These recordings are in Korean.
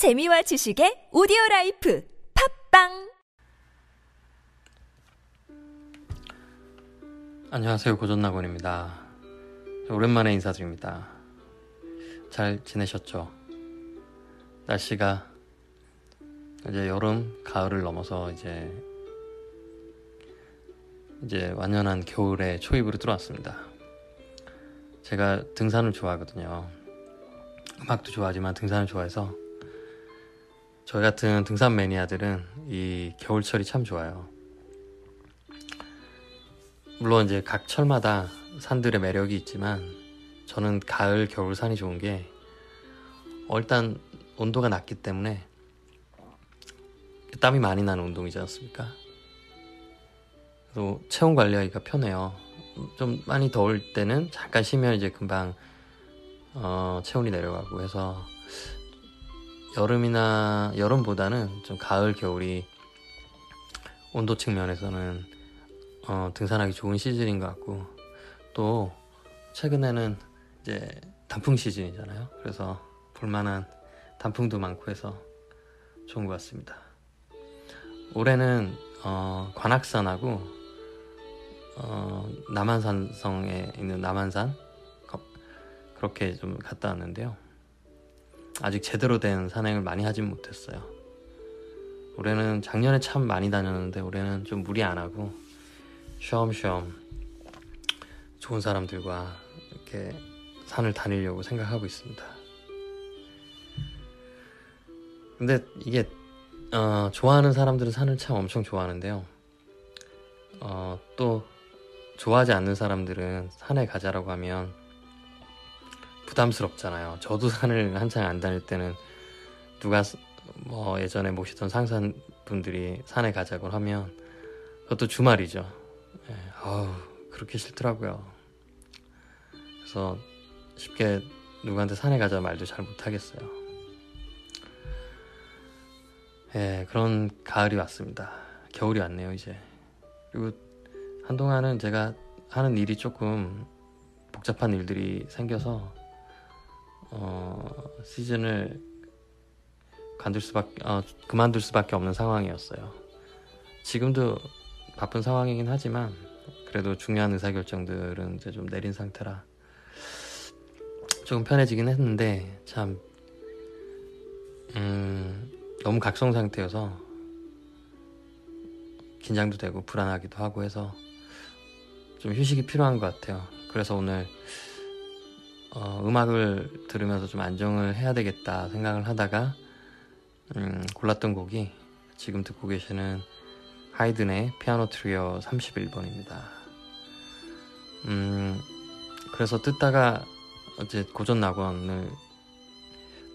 재미와 지식의 오디오 life 팟빵 안녕하세요 고전나곤입니다 오랜만에 인사드립니다 잘 지내셨죠? 날씨가 이제 여름, 가을을 넘어서 이제 이제 완연한 겨울의 초입으로 들어왔습니다. 제가 등산을 좋아하거든요. 음악도 좋아하지만 등산을 좋아해서 저희 같은 등산 매니아들은 이 겨울철이 참 좋아요. 물론 이제 각 철마다 산들의 매력이 있지만 저는 가을, 겨울 산이 좋은 게 어, 일단 온도가 낮기 때문에 땀이 많이 나는 운동이지 않습니까? 그래서 체온 관리하기가 편해요. 좀 많이 더울 때는 잠깐 쉬면 이제 금방 어, 체온이 내려가고 해서 여름이나 여름보다는 좀 가을 겨울이 온도 측면에서는 어, 등산하기 좋은 시즌인 것 같고 또 최근에는 이제 단풍 시즌이잖아요. 그래서 볼만한 단풍도 많고 해서 좋은 것 같습니다. 올해는 어, 관악산하고 어, 남한산성에 있는 남한산 그렇게 좀 갔다 왔는데요. 아직 제대로 된 산행을 많이 하진 못했어요. 올해는 작년에 참 많이 다녔는데 올해는 좀 무리 안 하고 쉬엄쉬엄 좋은 사람들과 이렇게 산을 다니려고 생각하고 있습니다. 근데 이게 어, 좋아하는 사람들은 산을 참 엄청 좋아하는데요. 어, 또 좋아하지 않는 사람들은 산에 가자라고 하면 부담스럽잖아요. 저도 산을 한창 안 다닐 때는 누가 뭐 예전에 모시던 상사분들이 산에 가자고 하면 그것도 주말이죠. 예, 아우 그렇게 싫더라고요. 그래서 쉽게 누구한테 산에 가자 말도 잘 못하겠어요. 예, 그런 가을이 왔습니다. 겨울이 왔네요, 이제. 그리고 한동안은 제가 하는 일이 조금 복잡한 일들이 생겨서 어, 시즌을 관둘 수밖에 어, 그만둘 수밖에 없는 상황이었어요. 지금도 바쁜 상황이긴 하지만 그래도 중요한 의사결정들은 이제 좀 내린 상태라 조금 편해지긴 했는데 참 음, 너무 각성 상태여서 긴장도 되고 불안하기도 하고 해서 좀 휴식이 필요한 것 같아요. 그래서 오늘 어, 음악을 들으면서 좀 안정을 해야 되겠다 생각을 하다가 음, 골랐던 곡이 지금 듣고 계시는 하이든의 피아노 트리오 31번입니다. 음, 그래서 듣다가 어제 고전 낙원을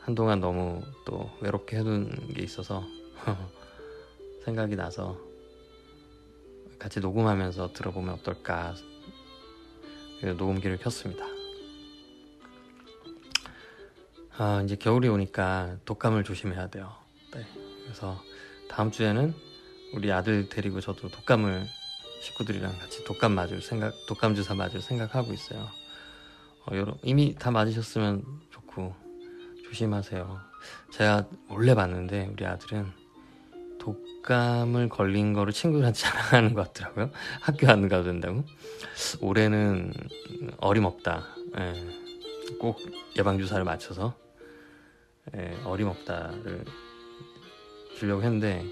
한동안 너무 또 외롭게 해둔 게 있어서 생각이 나서 같이 녹음하면서 들어보면 어떨까 녹음기를 켰습니다. 아, 이제 겨울이 오니까 독감을 조심해야 돼요. 네. 그래서 다음 주에는 우리 아들 데리고 저도 독감을 식구들이랑 같이 독감 맞을 생각, 독감 주사 맞을 생각하고 있어요. 어, 여러, 이미 다 맞으셨으면 좋고 조심하세요. 제가 몰래 봤는데 우리 아들은 독감을 걸린 거를 친구들한테 자랑하는 것 같더라고요. 학교 안 가도 된다고. 올해는 어림없다. 예. 꼭 예방주사를 맞춰서 예, 어림없다를 주려고 했는데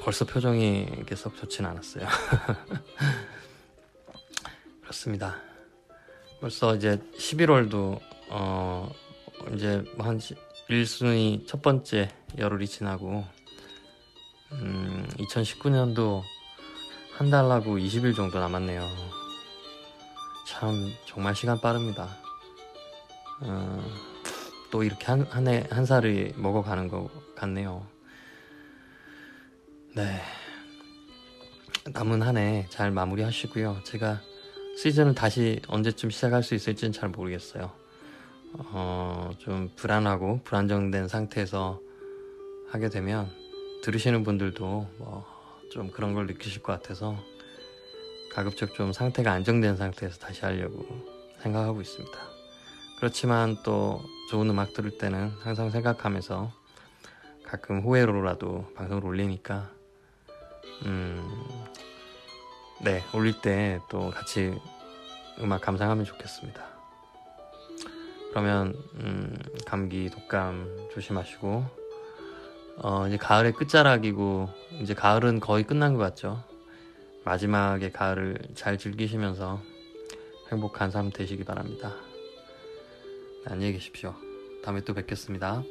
벌써 표정이 이렇게 썩 좋진 않았어요. 그렇습니다. 벌써 이제 11월도 어 이제 한 1순위 첫 번째 열흘이 지나고 음 2019년도 한 달하고 20일 정도 남았네요. 참 정말 시간 빠릅니다. 어, 또 이렇게 한, 한 해, 한 살을 먹어가는 것 같네요. 네. 남은 한 해 잘 마무리 하시고요. 제가 시즌을 다시 언제쯤 시작할 수 있을지는 잘 모르겠어요. 어, 좀 불안하고 불안정된 상태에서 하게 되면 들으시는 분들도 뭐 좀 그런 걸 느끼실 것 같아서 가급적 좀 상태가 안정된 상태에서 다시 하려고 생각하고 있습니다. 그렇지만 또 좋은 음악 들을 때는 항상 생각하면서 가끔 후회로라도 방송을 올리니까 음, 네 올릴 때 또 같이 음악 감상하면 좋겠습니다. 그러면 음, 감기 독감 조심하시고 어, 이제 가을의 끝자락이고 이제 가을은 거의 끝난 것 같죠. 마지막에 가을을 잘 즐기시면서 행복한 삶 되시기 바랍니다. 네, 안녕히 계십시오. 다음에 또 뵙겠습니다.